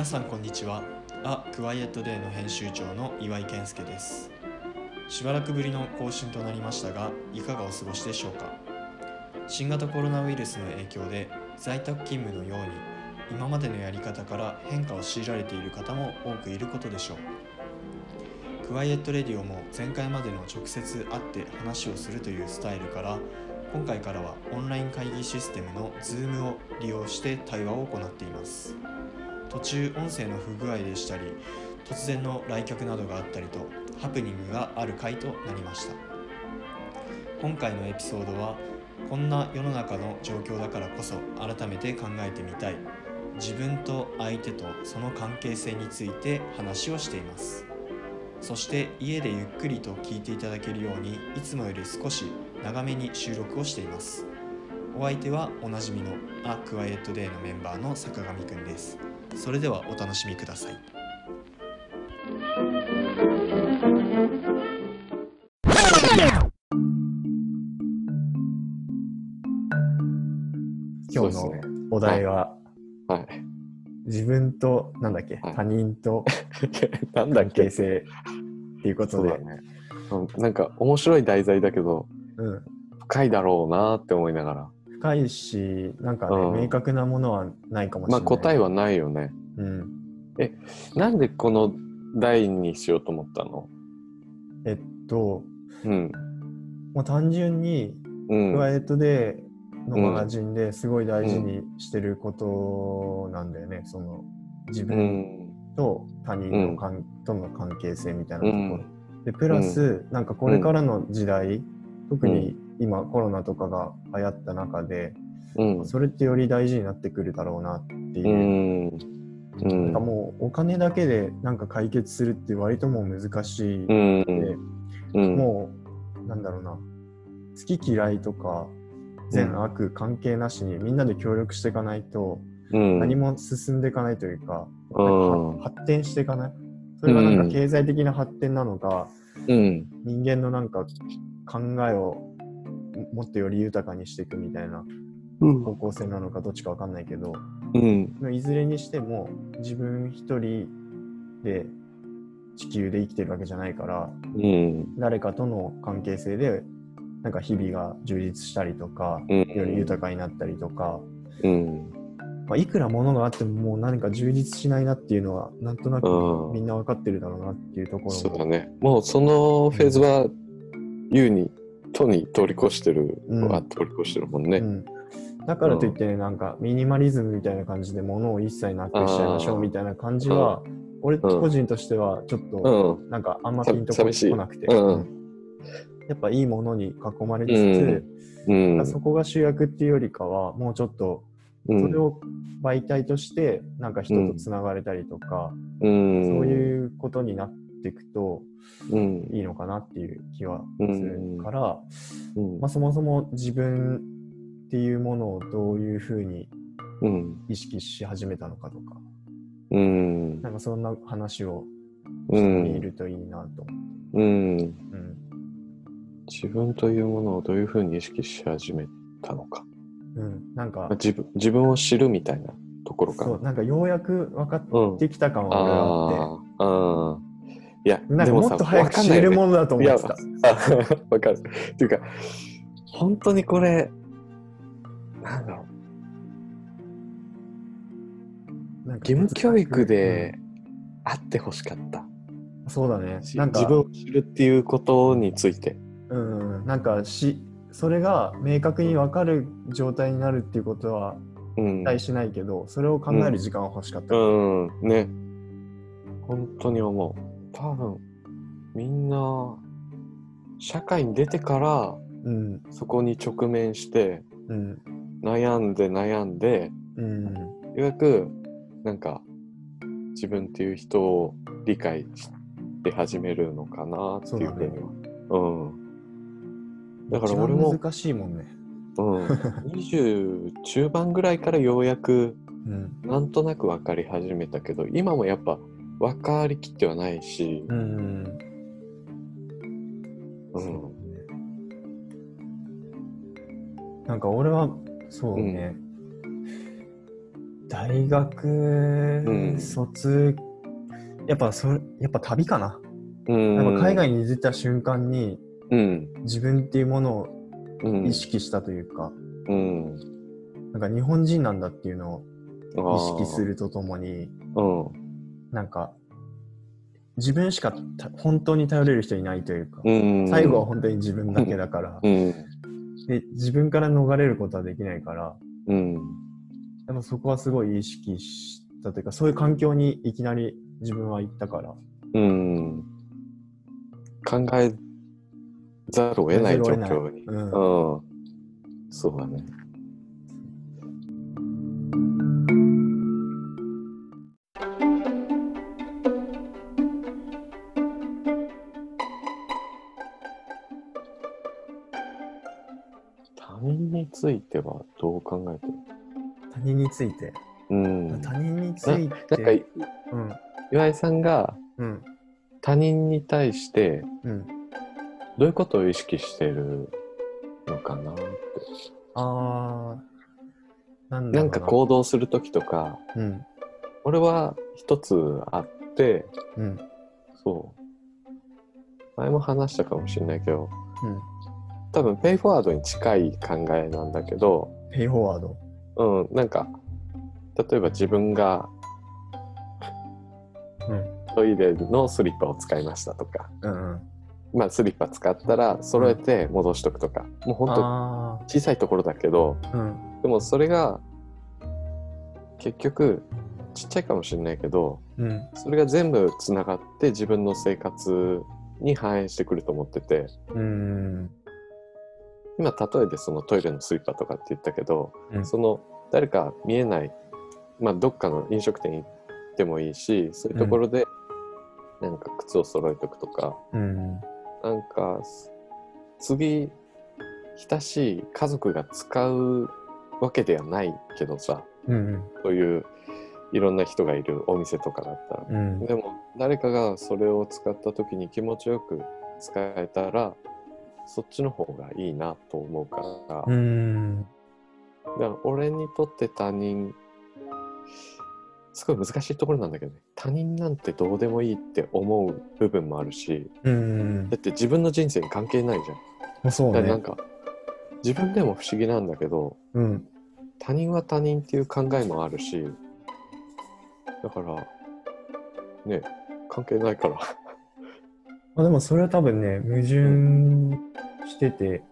皆さんこんにちは。あ、クワイエットデーの編集長の岩井健介です。しばらくぶりの更新となりましたが、いかがお過ごしでしょうか？新型コロナウイルスの影響で在宅勤務のように今までのやり方から変化を強いられている方も多くいることでしょう。クワイエットレディオも前回までの直接会って話をするというスタイルから今回からはオンライン会議システムの Zoom を利用して対話を行っています途中音声の不具合でしたり突然の来客などがあったりとハプニングがある回となりました。今回のエピソードはこんな世の中の状況だからこそ改めて考えてみたい。自分と相手とその関係性について話をしています。そして家でゆっくりと聞いていただけるようにいつもより少し長めに収録をしています。お相手はおなじみのアクワイエットデーのメンバーの坂上くんです。それではお楽しみください。今日のお題は、はい。自分となんだっけ、はい。他人と なんだっけ？性っていうことで。ね。うん。なんか面白い題材だけど、うん、深いだろうなって思いながら。深いしなんかね、うん。明確なものはないかもしれない。まあ答えはないよね。うん、なんでこの題にしようと思ったの？えっとうん。もう単純にうん。クワイエットデーのマガジンですごい大事にしてることなんだよね、その自う分ん。と他人のかん、との関係性みたいなところ、うん。でプラス、なんかこれからの時代、特に今コロナとかが流行った中で、うん。それってより大事になってくるだろうなっていうう、ん。うなんんかもうお金だけでなんか解決するって割ともう難しい、うん。でうん。もうなんだろうな好き嫌いとか善悪関係なしにみんなで協力していかないとうん。何も進んでいかないというか、うん。は発展していかないそれがなんか経済的な発展なのか、うん。人間のなんか考えをもっとより豊かにしていくみたいなうん。方向性なのかどっちかわかんないけどうん。いずれにしても自分一人で地球で生きてるわけじゃないからうん。誰かとの関係性でなんか日々が充実したりとか、うんより豊かになったりとか、うん。まあ、いくら物があってももう何か充実しないなっていうのはなんとなくうんみんな分かってるだろうなっていうところもそうだね。もうそのフェーズは、優に、とに通り越してる、通り越してるもんね。うん、だからといってね、なんかミニマリズムみたいな感じで物を一切なくしちゃいましょうみたいな感じは、俺個人としてはちょっとうん。なんかあんまピンとこなくて、やっぱいいものに囲まれつつ、うん。そこが主役っていうよりかはもうちょっとうん。それを媒体としてなんか人とつながれたりとか、うん、そういうことになっていくとうん。いいのかなっていう気はするから、うんまあ、そもそも自分っていうものをどういうふうにうん。意識し始めたのかとか、うん。なんかそんな話をうしていん。るといいなと。うん。うん。自分というものをどういうふうに意識し始めたのか。うん。なんかまあ、自分自分を知るみたいなところかな。そう、なんかようやく分かうん。ってきた感は俺はあっああ。うん。いや、て、なんかでもっと早く知れるものだと思ってた。わかる。っていうか、本当にこれ、なんだろう、なんか義務教育であってほしかった。うんそうだね。しなんか自分を知るっていうことについて。うん、なんかし、それが明確に分かる状態になるっていうことはうん期。待しないけど、それを考える時間は欲しかった。うん、ね。本当に思う。多分、みんな、社会に出てから、うん、そこに直面して、うん、悩んで悩んで、うん、ようやく、なんか、自分っていう人を理解して始めるのかなっていうふうには。うん。だから俺も難しいもんね。うん、20中盤ぐらいからようやく、うん、なんとなく分かり始めたけど、今もやっぱ分かりきってはないし、うん、うんそうなんか俺はそうね、大学ん卒、やっぱそれやっぱ旅かな、うん。やっぱ海外に出た瞬間にうん。自分っていうものをうん。意識したというか、うん。なんか日本人なんだっていうのを意識する。るとともにうん。なんか自分しかた本当に頼れる人いないというか、うん。最後は本当に自分だけだから、うん。で自分から逃れることはできないからうん。やっぱそこはすごい意識したというかそういう環境にいきなり自分は行ったからうん。考えざるを得ない状況に。うんうん。そうだね。ついてはどう考えてる？他人について、うん。他人につないなんかてうん。岩井さんがうん。他人に対してうん。どういうことを意識してるのかなって。あー。なんだろうんなか行動するときとか、うん。俺は一つあって、うん。そう。前も話したかもしれないけど、うん多分ペイフォワードに近い考えなんだけど、ペイフォワード？うん、なんか、例えば自分がうん。トイレのスリッパを使いましたとか、うんうん。まあスリッパ使ったら揃えて戻しとくとか、もうほんとあ小さいところだけど、ーうん。でもそれが結局ちっちゃいかもしれないけどうん。それが全部つながって自分の生活に反映してくると思ってて。うん今例えでそのトイレのスリッパとかって言ったけど、うん。その誰か見えない、まあ、どっかの飲食店行ってもいいしそういうところでなんか靴を揃えとくとか、うん。なんか次親しい家族が使うわけではないけどさうん。そういういろんな人がいるお店とかだったら。うん。でも誰かがそれを使った時に気持ちよく使えたらそっちの方がいいなと思うから、うだんから俺にとって他人すごい難しいところなんだけどね。他人なんてどうでもいいって思う部分もあるしうん。だって自分の人生に関係ないじゃん。まあそうね。だからなんか自分でも不思議なんだけどうん。他人は他人っていう考えもあるしだからね関係ないから。まあ、でもそれは多分ね矛盾してて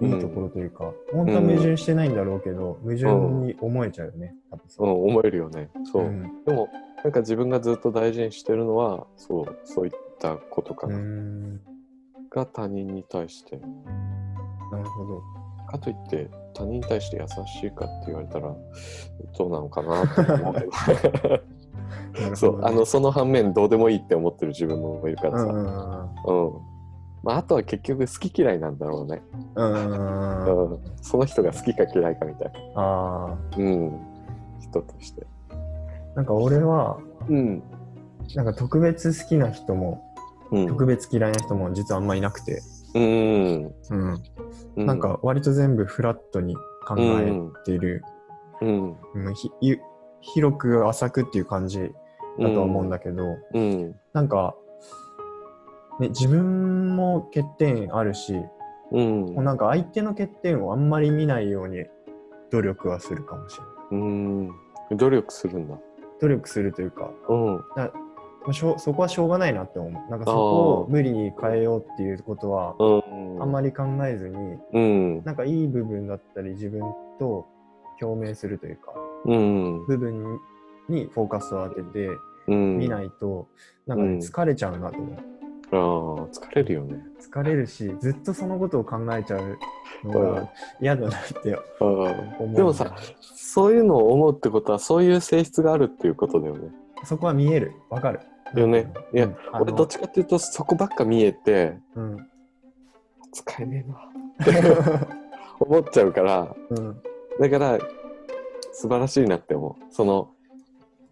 いいところというか、本当は矛盾してないんだろうけど、矛盾に思えちゃうよね多分うそう、ん。思えるよね。そう、ん。でもなんか自分がずっと大事にしてるのはそうそういったことかうな、ん。が他人に対して。なるほど。かといって他人に対して優しいかって言われたらどうなのかなって思うけどね。そうあのその反面どうでもいいって思ってる自分もいるからさ、うんまあ、あとは結局好き嫌いなんだろうね、うんうんうん、その人が好きか嫌いかみたいな、あうん、人として。あなんか俺はうん。なんか特別好きな人もうん。特別嫌いな人も実はあんまいなくて、うん。うん。うなんか割と全部フラットに考えている、うん。うん。ひゆ広く浅くっていう感じだとは思うんだけど、うん。なんか、ね、自分も欠点あるし、うん。もうなんか相手の欠点をあんまり見ないように努力はするかもしれない。うん。努力するんだ。努力するというか、うん。まあしょうそこはしょうがないなって思う。なんかそこを無理に変えようっていうことはうん。あんまり考えずに、うん。なんかいい部分だったり自分と共鳴するというか、うん。部分にフォーカスを当ててうん見ないと、なんかね、うん疲れちゃうなと思う。ああ疲れるよね疲れるし、ずっとそのことを考えちゃうのうんが嫌だなってあ思う。ーでもさ、そういうのを思うってことはそういう性質があるっていうことだよねそこは見える。わかる。よねいや俺どっちかっていうとそこばっか見えてうん。使えねえなって思っちゃうから うん。だから素晴らしいなって思うその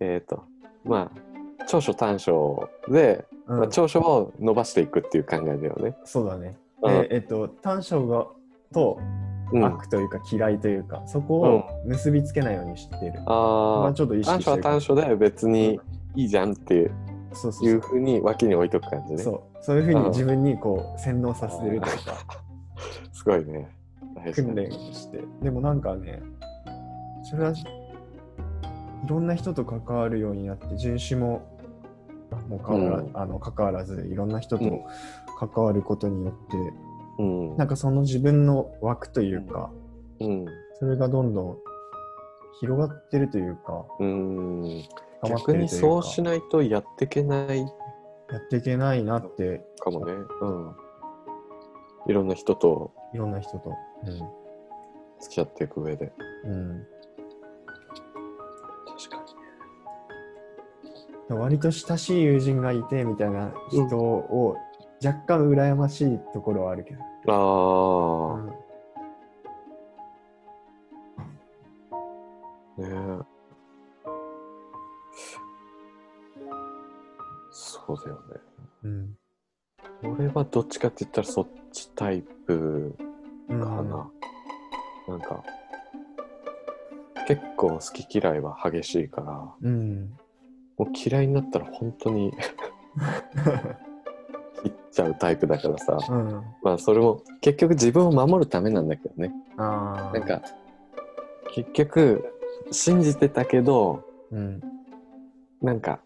えっ、とまあ長所短所で、うん。まあ、長所を伸ばしていくっていう考えだよね。そうだね。うん。でえっと、短所がとうん。悪というか嫌いというか、そこを結びつけないようにしてる。まあああちょっと意識短所はしてる。かも短所で別にいいじゃんっていうそうそういう。ふうに脇に置いとく感じね。そう。そういうふうにうん。自分にこう洗脳させてるというか すごいね。訓練して。でもなんかねそれはいろんな人と関わるようになって人種ももう変わら,、うんあの関わらずいろんな人とうん関わることによって、うん。なんかその自分の枠というか、うん。それがどんどん広がってるというかうん。逆にそうしないとやっていけないやっていけないなってかもね。うん。いろんな人といろんな人と、付き合っていく上で。うん割と親しい友人がいてみたいな人を若干羨ましいところはあるけど、に。あうんあ、ねえ。そうだよね。うん俺はどっちかって言ったらそっちタイプうんかな。なんか、結構好き嫌いは激しいから、うんもう嫌いになったら本当に 切っちゃうタイプだからさ。うんまあそれも結局自分を守るためなんだけどね。なんか、結局、信じてたけど、うんなんか、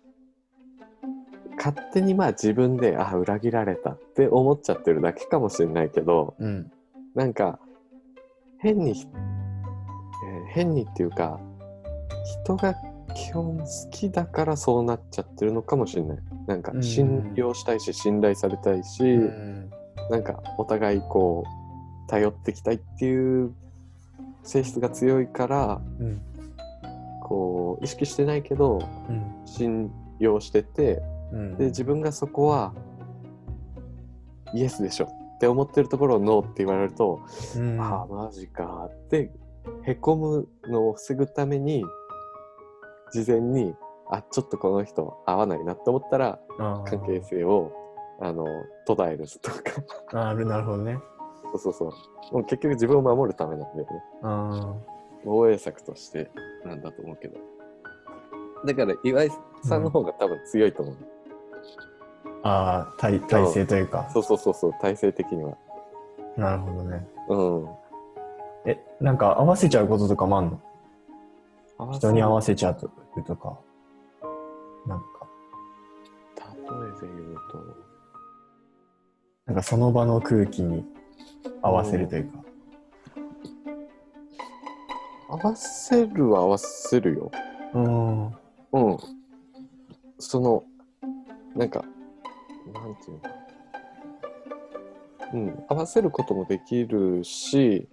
勝手にまあ自分で、あ、裏切られたって思っちゃってるだけかもしれないけど、うんなんか、変に、えー変にっていうか、人が基本好きだからそうなっちゃってるのかもしれない。なんかうん信用したいし、信頼されたいし、うん。なんかお互いこう、頼ってきたいっていう性質が強いから、うん。こう、意識してないけど、うん信用してて、うん。で自分がそこはイエスでしょって思ってるところをノーって言われると、うん。ああマジかってへこむのを防ぐために事前にあちょっとこの人合わないなって思ったら関係性をあの途絶えるとか。あるなるほどね。そうそうそう。もう結局自分を守るためなんだよね。あ防衛策としてなんだと思うけど。だから岩井さんの方が多分強いと思う、ーあー体体制というか。そうそうそうそう。体制的には。なるほどね。うん。えなんか合わせちゃうこととかもあんの？人に合わせせちゃうとかなんか。例えで言うと。なんかその場の空気に合わせるというか。合わせるは合わせるよ。うん。うん。そのなんかなんていうの。かうん。合わせることもできるし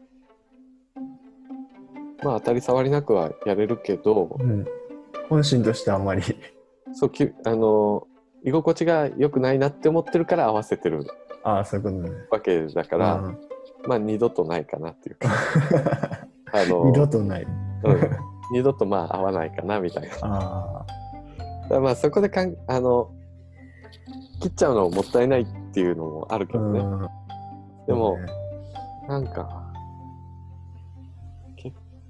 まあ当たり障りなくはやれるけどうん。本心としてあんまり。そうきあの居心地が良くないなって思ってるから合わせてるああそういうことね。わけだか、からまあ二度とないかなっていうか。あの二度とない。うん、二度とまあ合わないかなみたいな。あらまあそこでかんあの切っちゃうのもったいないっていうのもあるけあ、どね。うん。でも、ね。なんか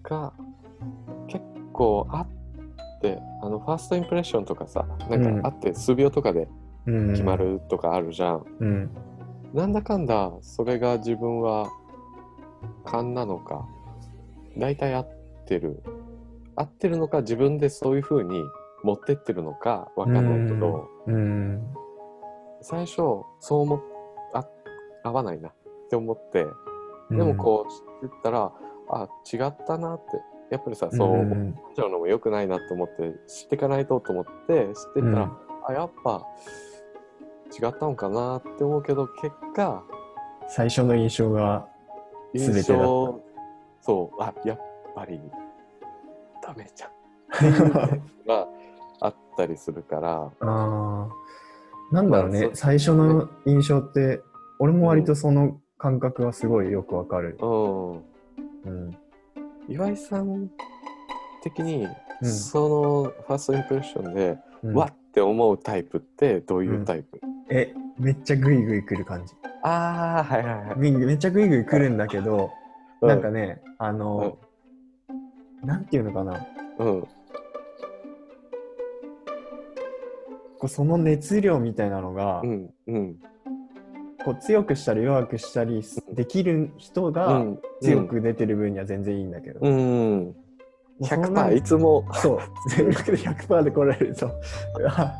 結果結構あってあのファーストインプレッションとかさなんうん。かあって数秒とかでうん。決まるとかあるじゃん。うん。なんだかんだそれが自分は勘なのか大体合ってる。合ってるのか自分でそういう風に持ってってるのかわかんないけど、うん。最初そう思っあ合わないなって思ってでもこう知ってったら、あ違ったなって。やっぱりさそう思っちゃうのも良くないなと思って知っていかないとと思って知ってったら、あやっぱ違ったのかなって思うけど結果最初の印象が全てだそうあやっぱりダメじゃん。があったりするから。ああなんだろうね。最初の印象って俺も割とその感覚はすごいよくわかる、うんうん岩井さん的に、うんそのファーストインプレッションで、うんわって思うタイプってどういうタイプ、えめっちゃグイグイ来る感じああはいはいはいみめっちゃグイグイ来るんだけどなんかね、あの、なんていうのかな。うん。こうその熱量みたいなのが、うん。うん。こう強くしたり弱くしたりできる人がうん。強く出てる分には全然いいんだけど、うん。もうん100%いつも。そう。全力で100%で来られると うわ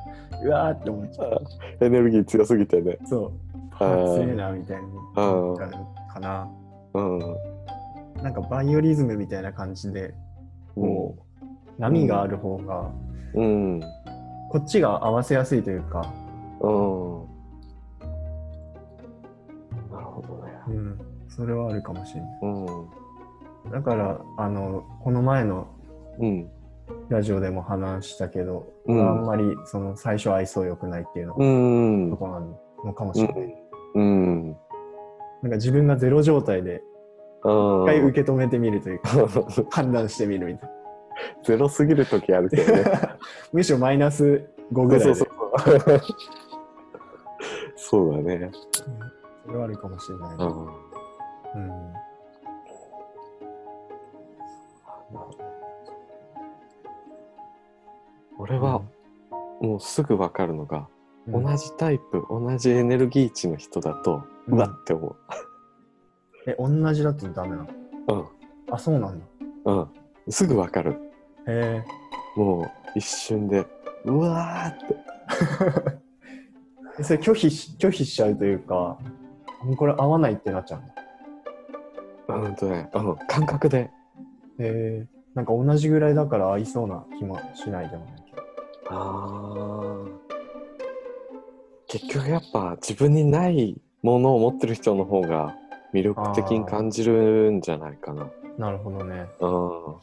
うわーって思っちゃう。エネルギー強すぎてね。そう。強いなみたいに思っちゃうかな。うん。なんかバイオリズムみたいな感じでこう、波がある方がうん。こっちが合わせやすいというか、うん。それはあるかもしれないうん。だからあのこの前のうん。ラジオでも話したけど、うんあんまりその最初愛想良くないっていうのがうんと。こなのかもしれない、うん。なんか自分がゼロ状態でうん。一回受け止めてみるというか、判断してみるみたいなゼロすぎる時あるけどね。むしろマイナス5ぐらいでそうそうそう。そうだね。うんそれはあるかもしれない、うん。うん俺はもうすぐ分かるのが、うん同じタイプ同じエネルギー値の人だと、ううんわって思え同じだとダメなの？う。あそうなんだうん。うん。すぐ分かる。へもう一瞬で、うわーって。えそれ拒否し拒否しちゃうというかこれ合わないってなっちゃうんだうんとね、うん、感覚で。へえなんか同じぐらいだから合いそうな気もしないでもないけどああ。結局やっぱ自分にないものを持ってる人の方が魅力的に感じるんじゃないかな。なるほどねうん。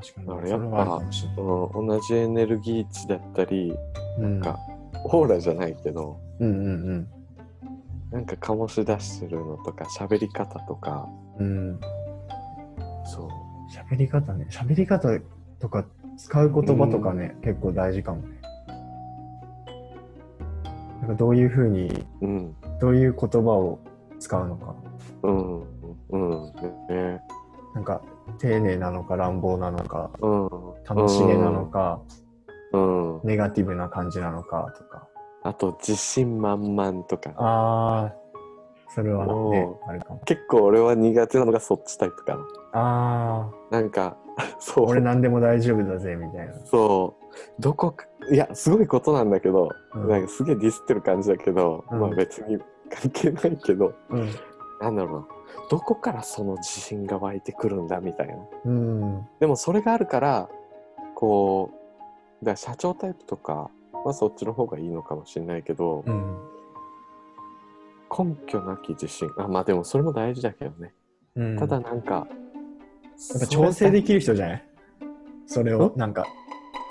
確かにだからやっぱうん、同じエネルギー値だったり、うんかオーラじゃないけど、うんうんなんか醸し出してるのとか、喋り方とか、うん。うんそう。喋り方ね。喋り方とか使う言葉とかね、結構大事かもね。なんかどういうふうにうん、どういう言葉を使うのか。うん、うん、ね、なんか丁寧なのか乱暴なのかうん、楽しげなのか、うん。ネガティブな感じなのかとかあと、自信満々とか。ああそれはねおあるかも結構俺は苦手なのがそっちタイプかな。あなんか、そう。あ俺何でも大丈夫だぜみたいな、そう。どこか、いや、すごいことなんだけど、うんなんかすげえディスってる感じだけど、うんまあ別に関係ないけど、うんなんだろうな。どこからその自信が湧いてくるんだみたいな。うんでもそれがあるから、こう、だから社長タイプとかはそっちの方がいいのかもしれないけど、うん根拠なき自信。あ、まあでもそれも大事だけどね。うん。ただなんか、やっぱ調整でききる人じゃない？それをなんか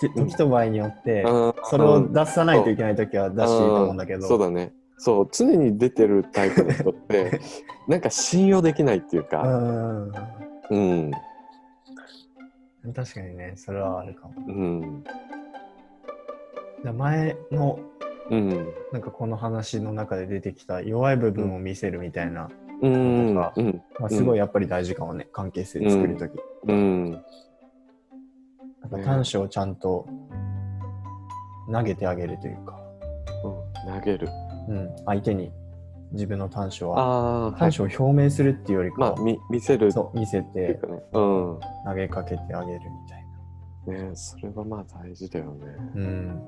て時と場合によってそれを出さないといけない時は出していいと思うんだけど。そうだね。そう、常に出てるタイプの人って、なんか信用できないっていううか、ん。うん、確かにねそれはあるかも。うん、で前のうん、なんかこの話の中で出てきた弱い部分を見せるみたいな、うん、とかうん、まあ、すごいやっぱり大事かもね、関係性作るとき。うん、やっぱ短所をちゃんと投げてあげるというか、うん、投げる。うん、相手に自分の短所は、短。所を表明するっていうよりかは、まあ、み見せる。っそう見せていうん。投げかけてあげるみねそれはまあ大事だよね。な。うん。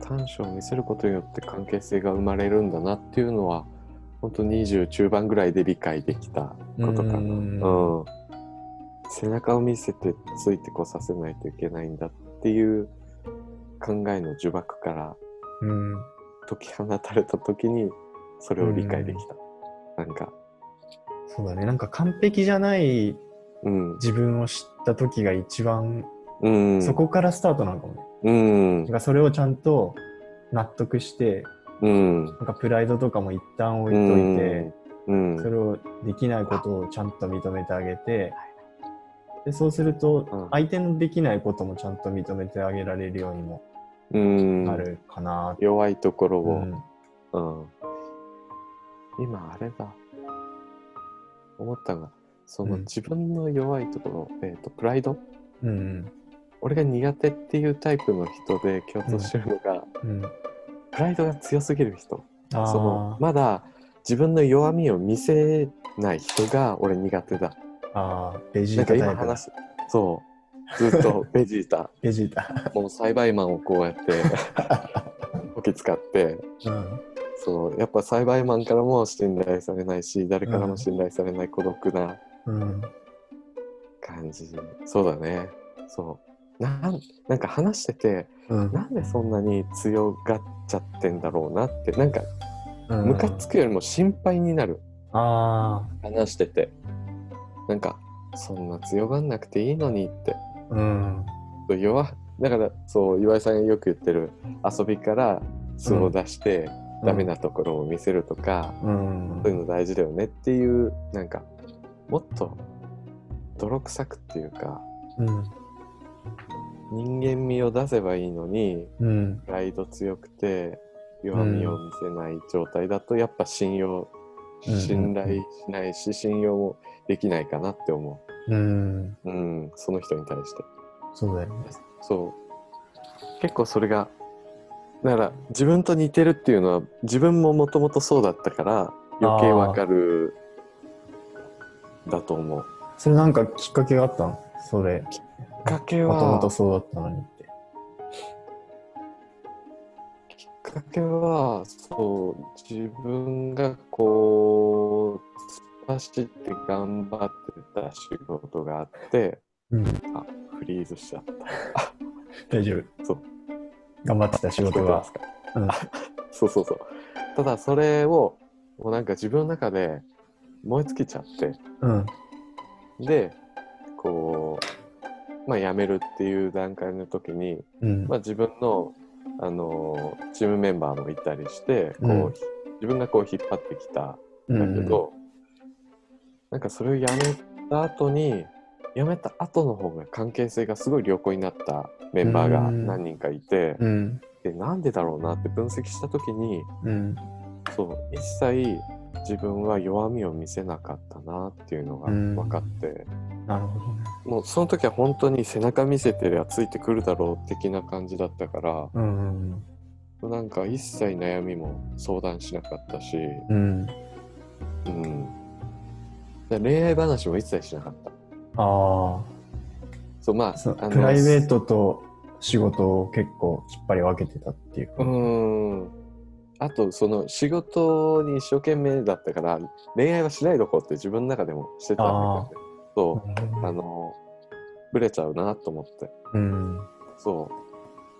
短所を見せることによって関係性が生まれるんだなっていうのは、本当20中盤ぐらいで理解できたことかな。うんうん。背中を見せてついてこさせないといけないんだっていう考えの呪縛からうん。解き放たれた時にそれを理解できた。なんか、そうだね。なんか完璧じゃないうん。自分を知った時が一番、うん。そこからスタートなのかもね。うんなん。かそれをちゃんと納得して、うん。なんかプライドとかも一旦置いといて、うん。それをできないことをちゃんと認めてあげて、でそうするとうん相手のできないこともちゃんと認めてあげられるようにもうん。なるかな、弱いところうんを、うん。今あれだ。思ったのが、そのうん自分の弱いところ、えっ、と、プライドうん俺が苦手っていうタイプの人で共通してるのが、うんプライドが強すぎる人。あそのーまだ自分の弱みを見せない人が俺苦手だ。あーベジなんかータタイプだ今話す。そう。ずっと ベジータ。ベジータもう栽培マンをこうやって、こき使って、うんそう、やっぱ栽培マンからも信頼されないし、誰からも信頼されない孤独なうん感じ。そうだね。そう。なんなんか話してて、うん。なんでそんなに強がっちゃってんだろうなって、なんか、うん。ムカつくよりも心配になる。あ話してて。なんか、そんな強がんなくていいのにって。あうん。弱だから、そう、岩井さんがよく言ってる、遊びから素を出して、ダメなところを見せるとか、うん。そういうの大事だよねっていう、なんか、もっと泥臭くっていうか、うん人間味を出せばいいのに、うん。プライド強くて、弱みを見せない状態だと、やっぱ信用、うん。信頼しないし、信用もできないかなって思う。ん。う。うん、その人に対して。そうだよね。そう。結構それが、だから自分と似てるっていうのは自分ももともとそうだったから余計わかるだと思う。それなんかきっかけがあったの？それ。きっかけもともは、とそうだったのにって。きっかけは、そう、自分がこう、突っ走って頑張ってた仕事があって、うん。あ、フリーズしちゃった。大丈夫。そう。頑張ってた仕事が。聞こえてますか？うん。そうそうそう。ただそれを、もうなんか自分の中で燃え尽きちゃって、うん。で、こう、まあ辞めるっていう段階の時に、うん。まあ自分の、あのーチームメンバーもいたりして、こう、うん自分がこう引っ張ってきたうんんだけど、なんかそれを辞めた後に、辞めた後の方が関係性がすごい良好になったメンバーが何人かいて、うん。でなんでだろうなって分析した時に、うん。そう一切自分は弱みを見せなかったなっていうのが分かって、なるほどね。もうその時は本当に背中見せてりゃついてくるだろう的な感じだったからうんなんか一切悩みも相談しなかったし、うん。うん、で恋愛話も一切しなかった。あそうまあプライベートと仕事を結構きっぱり分けてたっていうか。うん。あとその仕事に一生懸命だったから恋愛はしないどこうって自分の中でもしてたんだけど。ねそうあの、ブレちゃうなと思って。うんそ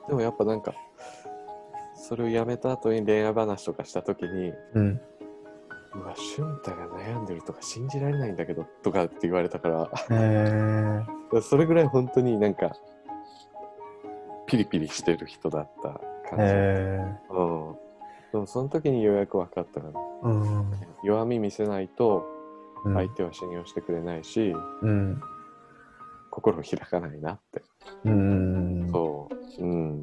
う。でもやっぱなんか、それをやめた後に恋愛話とかした時に、うんうわ、俊太が悩んでるとか信じられないんだけど、とかって言われたから、えー、それぐらい本当になんか、ピリピリしてる人だった感じ。えうん。でもその時にようやく分かったから、ー、うん弱み見せないとうん相手は信用してくれないし、うん心を開かないなって。うんそう。うん。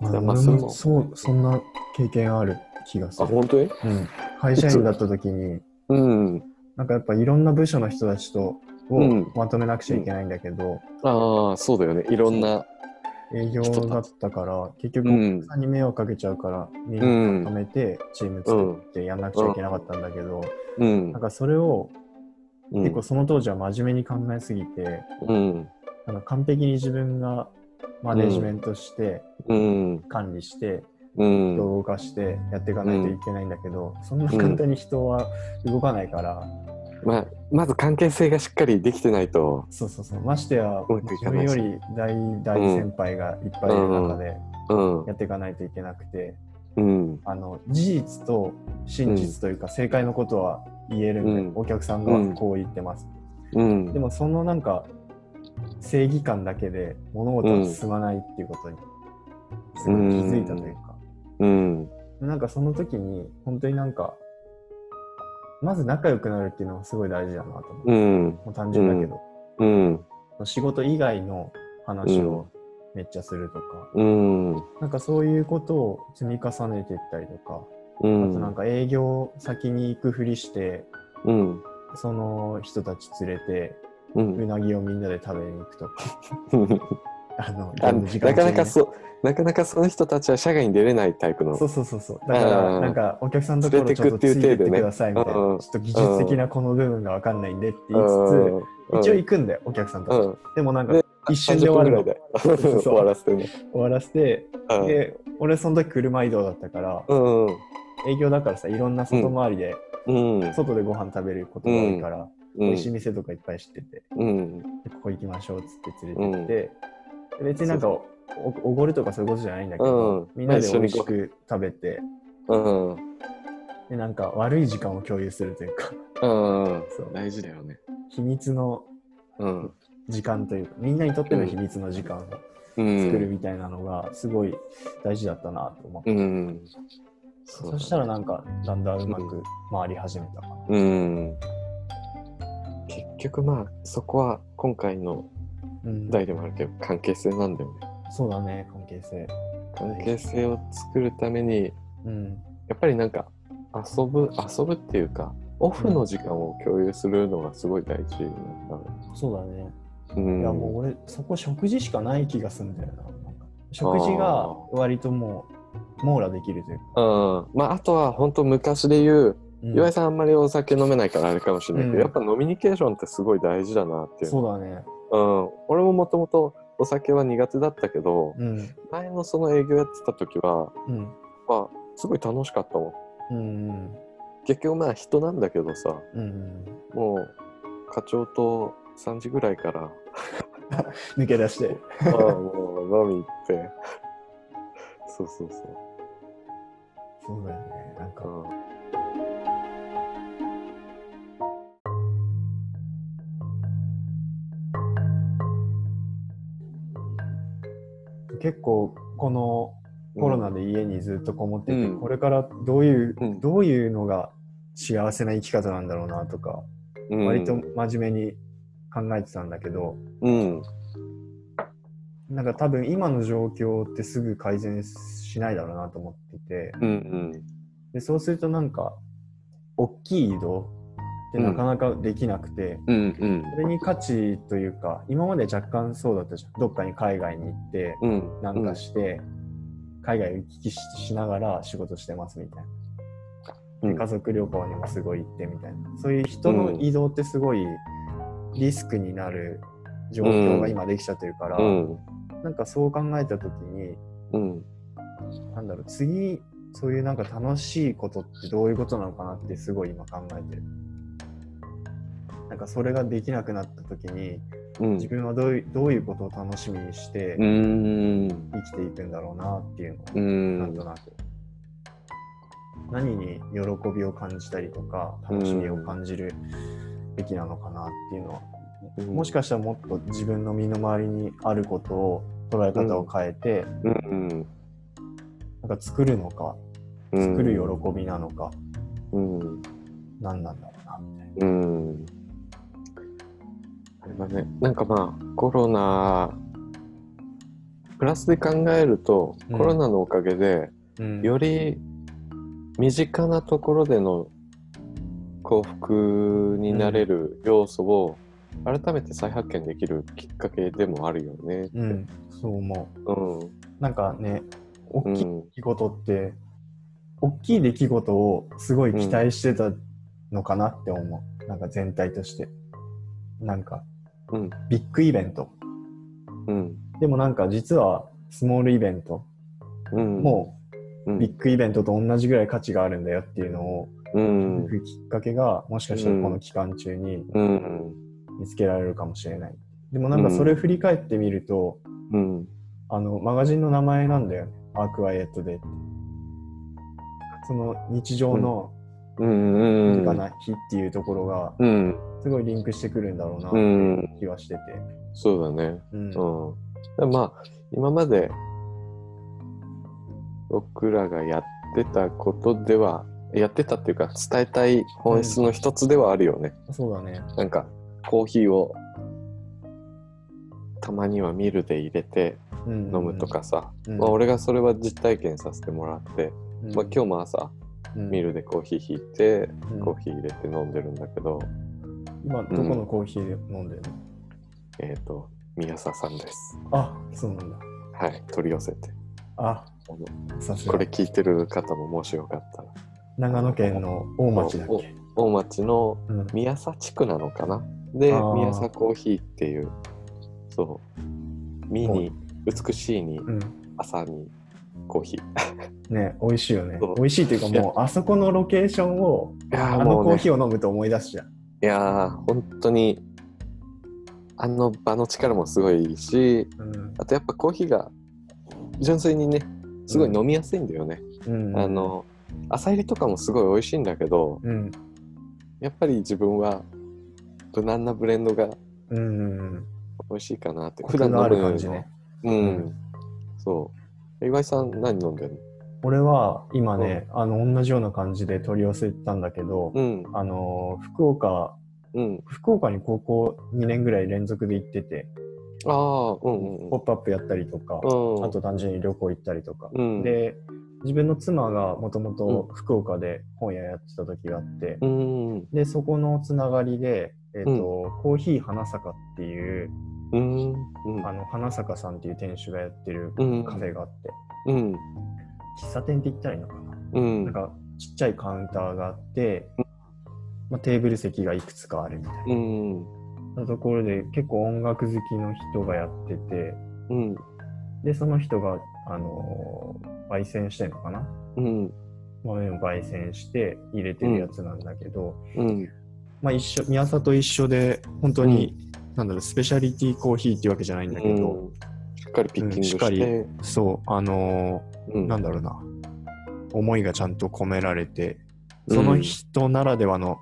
あまあ俺そそうそんな経験ある気がすあ、る、本当に？うん、会社員だった時にうん。なんかやっぱいろんな部署の人たちとをうんまとめなくちゃいけないんだけど、ああ、そうだよね。いろんな。営業だったから結局うんお客さんに迷惑かけちゃうから、みんうんなまとめてチーム作ってやんなくちゃいけなかったんだけど、うんなん。かそれをうん結構その当時は真面目に考えすぎて、うん。なんか完璧に自分がマネジメントして、うん。管理してうん。人を動かしてやっていかないといけないんだけど、そんな簡単に人は動かないから、まあ、まず関係性がしっかりできてないと。そうそうそうましてや自分より大大先輩がいっぱいいる中でうん。やっていかないといけなくて、うん。あの事実と真実というか正解のことは言えるんで、うんお客さんがこう言ってます、うん。でもそのなんか正義感だけで物事は進まないっていうことにすごい気づいたというか、うん。なんかその時に本当になんかまず仲良くなるっていうのはすごい大事だなと思う、うん。もう単純だけど、うん。仕事以外の話をめっちゃするとか、うん。なんかそういうことを積み重ねていったりとか、うあとん。なんか営業先に行くふりして、うん。その人たち連れてう。うんなぎをみんなで食べに行くとか あの時なか間中にねなかそう、なかなかその人たちは社外に出れないタイプの。そうそうそうそう。だから、うんなんか、お客さんのところちょっとついてってくださいみたいな。うんちょっと技術的なこの部分がわかんないんでって言いうんつつ、一応行くんだよ、お客さんとか。うん。でもなんかで、一瞬で終わるの。30分ぐらいでそう終わらせてね。終わらせて、うんで、俺その時車移動だったから、うん。営業だからさ、いろんな外回りで、うん。外でご飯食べることが多いから、美味しい店とかいっぱい知ってて、ここ行きましょうっつって連れてって、別になんかおおごるとかそういうことじゃないんだけど、うんみんなで美味しまあく食べて、うん。でなんか悪い時間を共有するというか、うん。そう大事だよね。秘密のうん。時間というか、みんなにとっての秘密の時間をうん。作るみたいなのがすごい大事だったなと思って、うん。そそしたらなんかだんだんうまく回り始めたかな。うん。結局まあ、そこは今回のうん、題でもあるけど、関係性なんだよね。そうだね、関係性。関係性を作るために、うん。やっぱりなんか、遊ぶ、遊ぶっていうか、オフの時間を共有するのがすごい大事なんだろそうだね。う。うん。いやもう俺、そこ食事しかない気がするんだよな。食事が割ともう網羅できるというか。うん。まあ、あとは本当昔で言う、うん岩井さんあんまりお酒飲めないからあれかもしれないけど、うんやっぱ飲みニケーションってすごい大事だなっていう。そうだね。うん。俺ももともとお酒は苦手だったけど、うん。前のその営業やってた時は、うん。まあ、すごい楽しかったもん。うん。結局まあ人なんだけどさ、うん。もう課長と3時ぐらいから、抜け出して。ああもう飲み行って、そうそうそう。そうだよね。なんか、うん結構このコロナで家にずっとこもってて、うんこれからどういう、うんどういうのが幸せな生き方なんだろうなとか、うん割と真面目に考えてたんだけど、うん。なんか多分今の状況ってすぐ改善しないだろうなと思っていて、うんうん。でそうするとなんか、大きい移動ってなかなかできなくて、うんうんそれに価値というか、今まで若干そうだったじゃん。どっかに海外に行って、うん。なんかして、海外を行き来ししながら仕事してますみたいな。でうん家族旅行にもすごい行ってみたいな。そういう人の移動ってすごいリスクになる状況が今できちゃってるから、うん。なんかそう考えた時に、うん。なんだろう、次、そういうなんか楽しいことってどういうことなのかなってすごい今考えてる。なんかそれができなくなった時に、うん。自分はどういうどういうことを楽しみにしてうん。生きていくんだろうなっていうのをうなんん。となく。何に喜びを感じたりとか、楽しみを感じるべきなのかなっていうのは、もしかしたらもっと自分の身の回りにあることを捉え方を変えて、うん。なんか作るのか、うん。作る喜びなのか、うん。何なんだろうな、みたいな。だね、なんかまあ、コロナ、プラスで考えると、うんコロナのおかげで、うんより身近なところでの幸福になれる要素を改めて再発見できるきっかけでもあるよね。うん、そう思う。うん。なんかね、大きいうん。出来事って、大きい出来事をすごい期待してたのかなって思う。なんか全体として。なんか、うん。ビッグイベント。うん。でもなんか実はスモールイベントうん。もうん、ビッグイベントと同じぐらい価値があるんだよっていうのをうん。聞くきっかけがもしかしたらこの期間中にうん。見つけられるかもしれない。でもなんかそれ振り返ってみると、うん。あのマガジンの名前なんだよね。アークワイエットデ。その日常のうん。うん。かな日っていうところがうん。すごいリンクしてくるんだろうなってう。いうん気はしてて。そうだね。うんうん。でまあ、今まで僕らがやってたことでは、やってたっていうか、伝えたい本質の一つではあるよね。そうだね。なんか、コーヒーをたまにはミルで入れてうん飲むとかさ、うんまあ、俺がそれは実体験させてもらって、うんまあ、今日も朝うんミルでコーヒー引いて、うんコーヒー入れて飲んでるんだけど、今、どこのコーヒー飲んでるの、えっ、と、宮佐さんです。あ、そうなんだ。はい、取り寄せて。あ、これ。聞いてる方ももしよかったら。長野県の大町だっけ？大町のうん。宮佐地区なのかな？であー宮佐コーヒーっていうそう見に美しいにうん。朝にコーヒー ね、美味しいよね。美味しいっていうか、もう、あそこのロケーションを、あのコーヒーを飲むと思い出すじゃん。いやー本当にあの場の力もすごいしうん。あとやっぱコーヒーが純粋にねすごい飲みやすいんだよね、うん。あ、の朝入りとかもすごい美味しいんだけどうん。やっぱり自分は無難なブレンドがうんうん。美味しいかなってコクのある感じのね。うん、うんそう岩井さん何飲んでるの？俺は今ね、あの、同じような感じで取り寄せたんだけど、うん。あの、福岡、うん。福岡に高校2年ぐらい連続で行ってて、ああうんうんポップアップやったりとか、うん。あと単純に旅行行ったりとか。うん。で、自分の妻がもともと福岡で本屋やってた時があって、うん。で、そこのつながりで、えっ、と、コーヒー花坂っていう、うん。うん。あの、花坂さんっていう店主がやってるうん。カフェがあって、うん喫茶店って言ったらいいのかな、うん。なんか、ちっちゃいカウンターがあって、まあ、テーブル席がいくつかあるみたいうん。なところで、結構音楽好きの人がやってて、うん。で、その人が、あのー焙煎してんのかな。うん。豆を焙煎して入れてるやつなんだけど、うん。まあ一緒、宮里と一緒で、本当に、なんだろう、スペシャリティコーヒーっていうわけじゃないんだけど、うん。しっかりピッキングうんしっかりしてそう、あのーうん。なんだろうな、思いがちゃんと込められて、その人ならではの、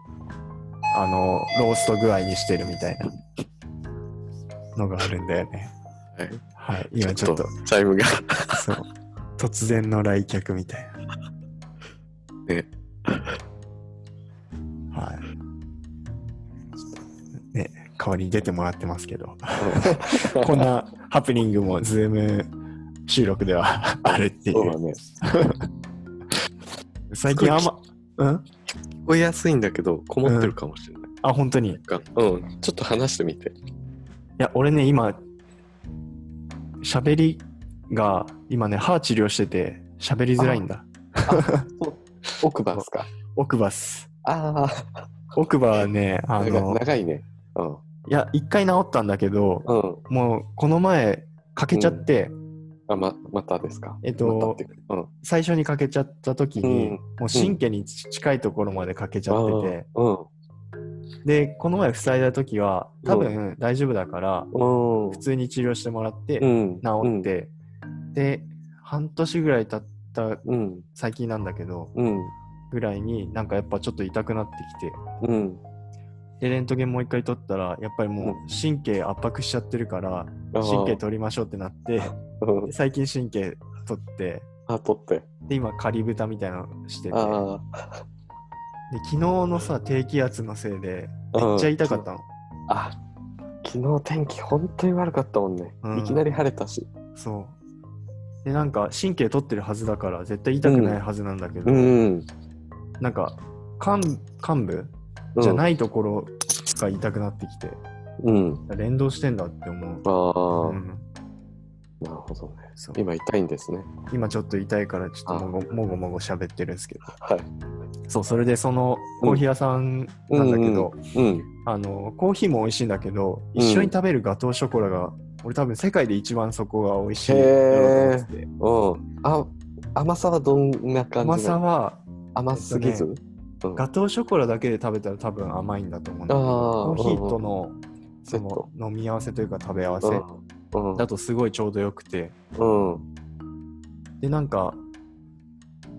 あの、ロースト具合にしてるみたいな。のがあるんだよね。はい。はい、今ちょっと、チャイムが。そう、突然の来客みたいな。ね。はい。ね、代わりに出てもらってますけど、こんなハプニングもズーム収録では あるっていう。そうだね。最近あんま、うん？聞こえやすいんだけどこもってるかもしれない。あ、本当に？うん。ちょっと話してみて。や、俺ね、今、喋りが、今ね、歯治療してて、喋りづらいんだ。奥歯ですか？奥歯っす。あ奥歯はね、あの、長いね。うん。いや、一回治ったんだけど、うん。もう、この前、かけちゃって、あままたですか？えっとまうん。最初にかけちゃった時に、うん。もう神経に近いところまでかけちゃってて、うん。で、この前塞いだ時は、多分大丈夫だから、うん。普通に治療してもらって、うん。治って、で、半年ぐらい経ったうん。最近なんだけど、うん。ぐらいになんかやっぱちょっと痛くなってきて、うん。で、レントゲンもう一回取ったら、やっぱりもう神経圧迫しちゃってるから、神経取りましょうってなって、最近神経取って、あ取って。で、今仮蓋みたいなのしてて、であ。昨日のさ、低気圧のせいで、めっちゃ痛かったの。あ昨日天気本当に悪かったもんね、うん。いきなり晴れたし。そう。で、なんか神経取ってるはずだから、絶対痛くないはずなんだけど、うん。なんか、幹幹部じゃないところが痛くなってきて、うん。連動してんだって思う。ああ、うん、なるほどね。今痛いんですね。今ちょっと痛いから、ちょっともごもごもご喋ってるんですけど。はい。そう、それでそのコーヒー屋さんなんだけど、うんあの、コーヒーも美味しいんだけど、一緒に食べるガトーショコラが、俺多分世界で一番そこが美味しいだろうと思ってて。うん。あ甘さはどんな感じ甘さは、甘すぎず、うん。ガトーショコラだけで食べたら多分甘いんだと思うんだコーヒーとのその飲み合わせというか食べ合わせうん。うんだとすごいちょうどよくて、うん。で、なんか、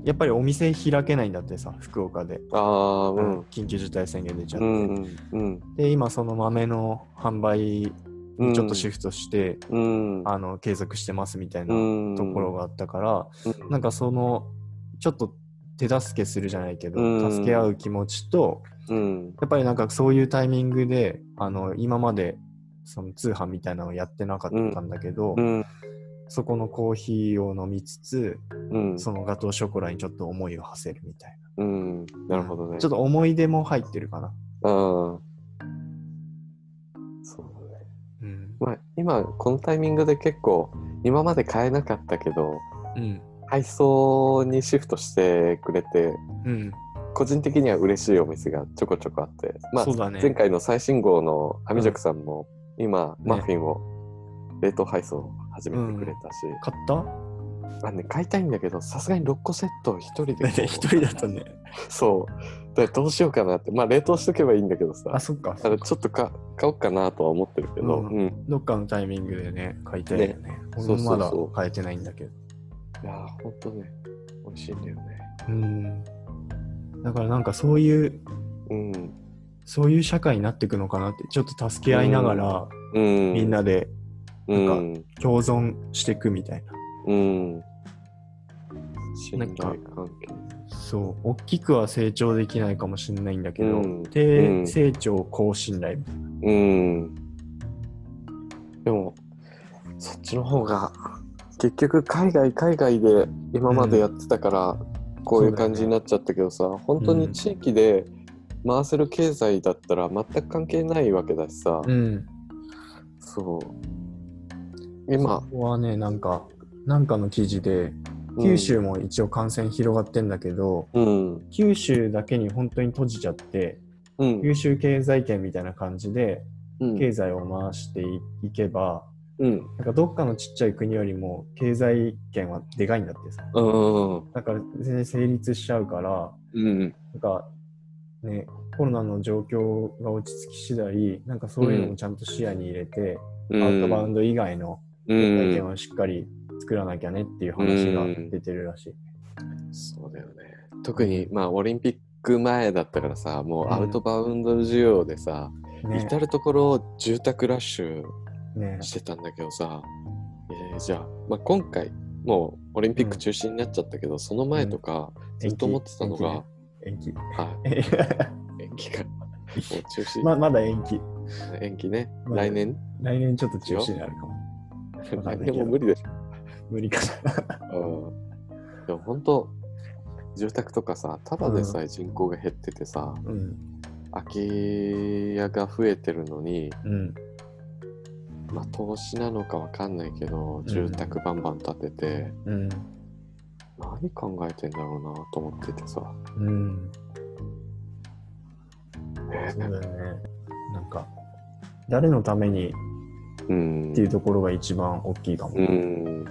やっぱりお店開けないんだってさ、福岡で。ああううんん緊急事態宣言出ちゃって。うんうんで、今その豆の販売うんにちょっとシフトして、うん。あの継続してますみたいなうん。ところがあったから、うん。なんかそのちょっと手助けするじゃないけど、うん。助け合う気持ちとうん。やっぱりなんかそういうタイミングであの今までその通販みたいなのをやってなかったんだけど、うん。そこのコーヒーを飲みつつうん。そのガトーショコラにちょっと思いを馳せるみたいうん。ななるほどね。ちょっと思い出も入ってるかな。うん。今このタイミングで結構今まで買えなかったけどうん。配送にシフトしてくれてうん。個人的には嬉しいお店がちょこちょこあって、まあそうだね。前回の最新号のアミジョクさんも今、ね。マフィンを冷凍配送始めてくれたし、買った？あね、買いたいんだけどさすがに6個セット一人で。一人だとね。そう。どうしようかなって。まあ冷凍しとけばいいんだけどさ。あそっか。だからちょっとか買おうかなとは思ってるけど、ううん。んどっかのタイミングでね買いたいよね。俺もまだそうそうそう。買えてないんだけど。いやーほんとね。美味しいんだよね。うん。だからなんかそういううんそういう社会になっていくのかなってちょっと助け合いながら、うん。みんなでうん。なん共存していくみたいな。うん。信なんかそう大きくは成長できないかもしれないんだけど、うん。低成長高信頼みたいなうん。でもそっちの方が結局海外海外で今までやってたから、こういう感じになっちゃったけどさ、本当に地域で回せる経済だったら全く関係ないわけだしさ、うん。そう。今。ここはねなんかなんかの記事で九州も一応感染広がってんだけど、うん。九州だけに本当に閉じちゃってうん。九州経済圏みたいな感じでうん。経済を回していいけば、うん。なんかどっかのちっちゃい国よりも経済圏はでかいんだってさ。うんだから全然成立しちゃうからうん。なんかねコロナの状況が落ち着き次第なんかそういうのもちゃんと視野に入れて、うん。アウトバウンド以外のう経済ん圏をしっかり作らなきゃねっていう話が出てるらしい。そうだよね。特にまあオリンピック前だったからさもうアウトバウンド需要でさ、ね。至る所住宅ラッシュね。してたんだけどさ、えーじゃあ、まあ、今回もうオリンピック中止になっちゃったけど、その前とかずっと思ってたのが、延期。はい、延期かもう中止、ままだ延期。延期ね、来年？来年ちょっと中止になるかも。来 年も無理でし無理かな。ょ、うん、でも本当住宅とかさただでさえ人口が減っててさ、うん。空き家が増えてるのに、うん。まあ、投資なのかわかんないけど住宅バンバン建てて、うん。何考えてんだろうなと思っててさ、うん。えそうだよね。なんか、誰のためにうん。っていうところが一番大きいかも。うん。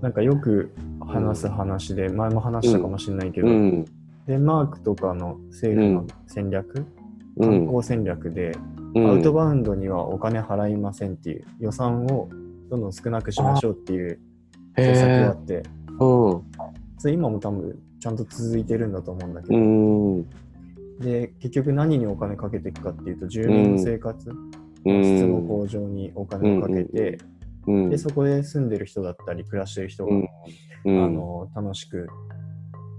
なんかよく話す話で、前も話したかもしれないけど、うん。デンマークとかの政府の戦略、うん。観光戦略で、うん。アウトバウンドにはお金払いませんっていう予算をどんどん少なくしましょうっていうへ政策があえって、うんそれ今も多分ちゃんと続いてるんだと思うんだけうど、ん。で結局何にお金かけていくかっていうと住民の生活、質の向上にお金をかけて、うん。でそこで住んでる人だったり暮らしてる人が、うん。あの楽しく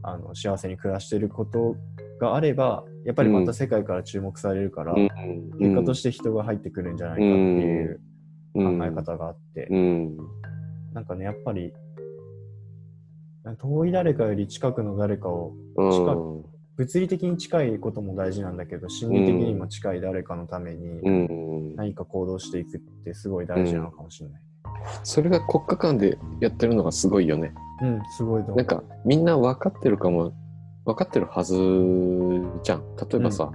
あの幸せに暮らしてることがあればやっぱりまた世界から注目されるから、うん。結果として人が入ってくるんじゃないかっていう考え方があって、うんなんかねやっぱり遠い誰かより近くの誰かをうん。近物理的に近いことも大事なんだけど心理的にも近い誰かのためにうん。何か行動していくってすごい大事なのかもしれない。それが国家間でやってるのがすごいよね。うん、すごいと思う。なんかみんな分かってるかも分かってるはずじゃん。例えばさ、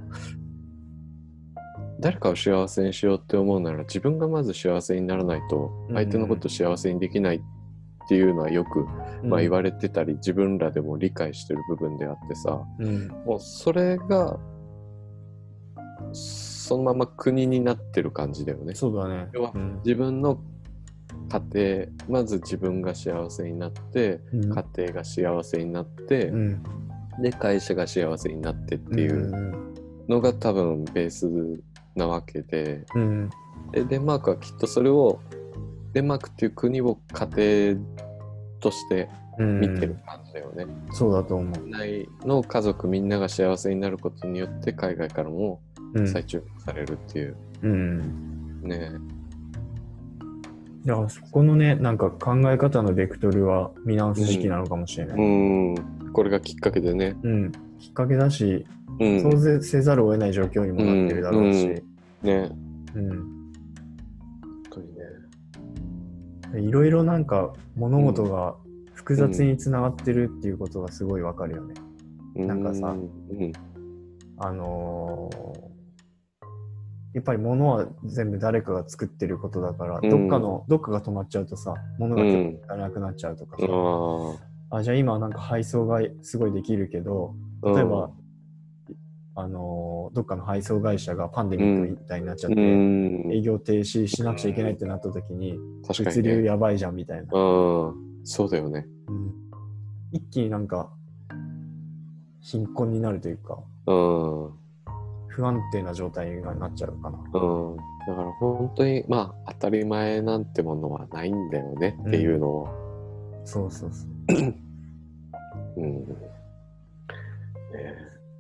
誰かを幸せにしようって思うなら自分がまず幸せにならないとうん。相手のことを幸せにできないっていうのはよく、まあ、言われてたり自分らでも理解してる部分であってさ。うん、もうそれがそのまま国になってる感じだよね。そうだね。要はうん。自分の家庭まず自分が幸せになってうん。家庭が幸せになって、うん、で会社が幸せになってっていうんうのが多分ベースなわけでうんでデンマークはきっとそれをデンマークっていう国を家庭としてうん、見てる感じだよね。そうだと思う。内の家族みんなが幸せになることによって海外からもうん再注目されるっていううん、ね。だからそこのね、なんか考え方のベクトルは見直す時期なのかもしれない。うんこれがきっかけでね。うん、きっかけだし、うん。そうせせざるを得ない状況にもなってるだろうし、ね。うん。本当にね。いろいろなんか物事が複雑につながってるっていうことがすごいわかるよね。なんかさうん。あのーやっぱり物は全部誰かが作ってることだから、うん。どっかの、どっかが止まっちゃうとさ、物がなくなっちゃうとかさ、ああ、じゃあ今なんか配送がすごいできるけど、あ例えば、あのーどっかの配送会社がパンデミックみたいになっちゃって、うん。営業停止しなくちゃいけないってなった時に、物確かに、ね、流やばいじゃんみたいな。うん。そうだよね。うん。一気になんか、貧困になるというか、うん不安定な状態になっちゃうかな。うん。だから本当にまあ当たり前なんてものはないんだよねっていうのを、そうそうそう。うん。ね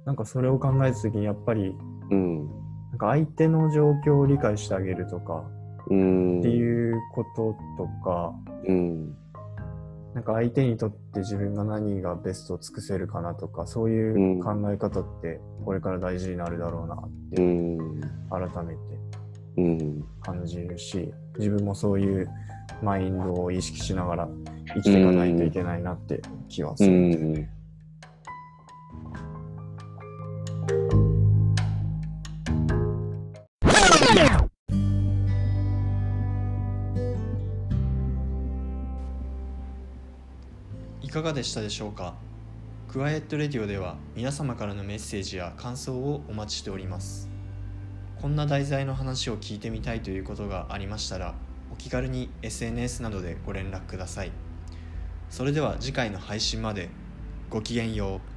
なんかそれを考えた時にやっぱり、うん。なんか相手の状況を理解してあげるとかうん。っていうこととか、うん。なんか相手にとって自分が何がベストを尽くせるかなとか、そういう考え方ってこれから大事になるだろうなってうん改めてうん。感じるし、自分もそういうマインドを意識しながら生きていかないといけないなって気はすうる。ん。いかがでしたでしょうか？クワイエットレディオでは皆様からのメッセージや感想をお待ちしております。こんな題材の話を聞いてみたいということがありましたらお気軽に SNS などでご連絡ください。それでは次回の配信までごきげんよう。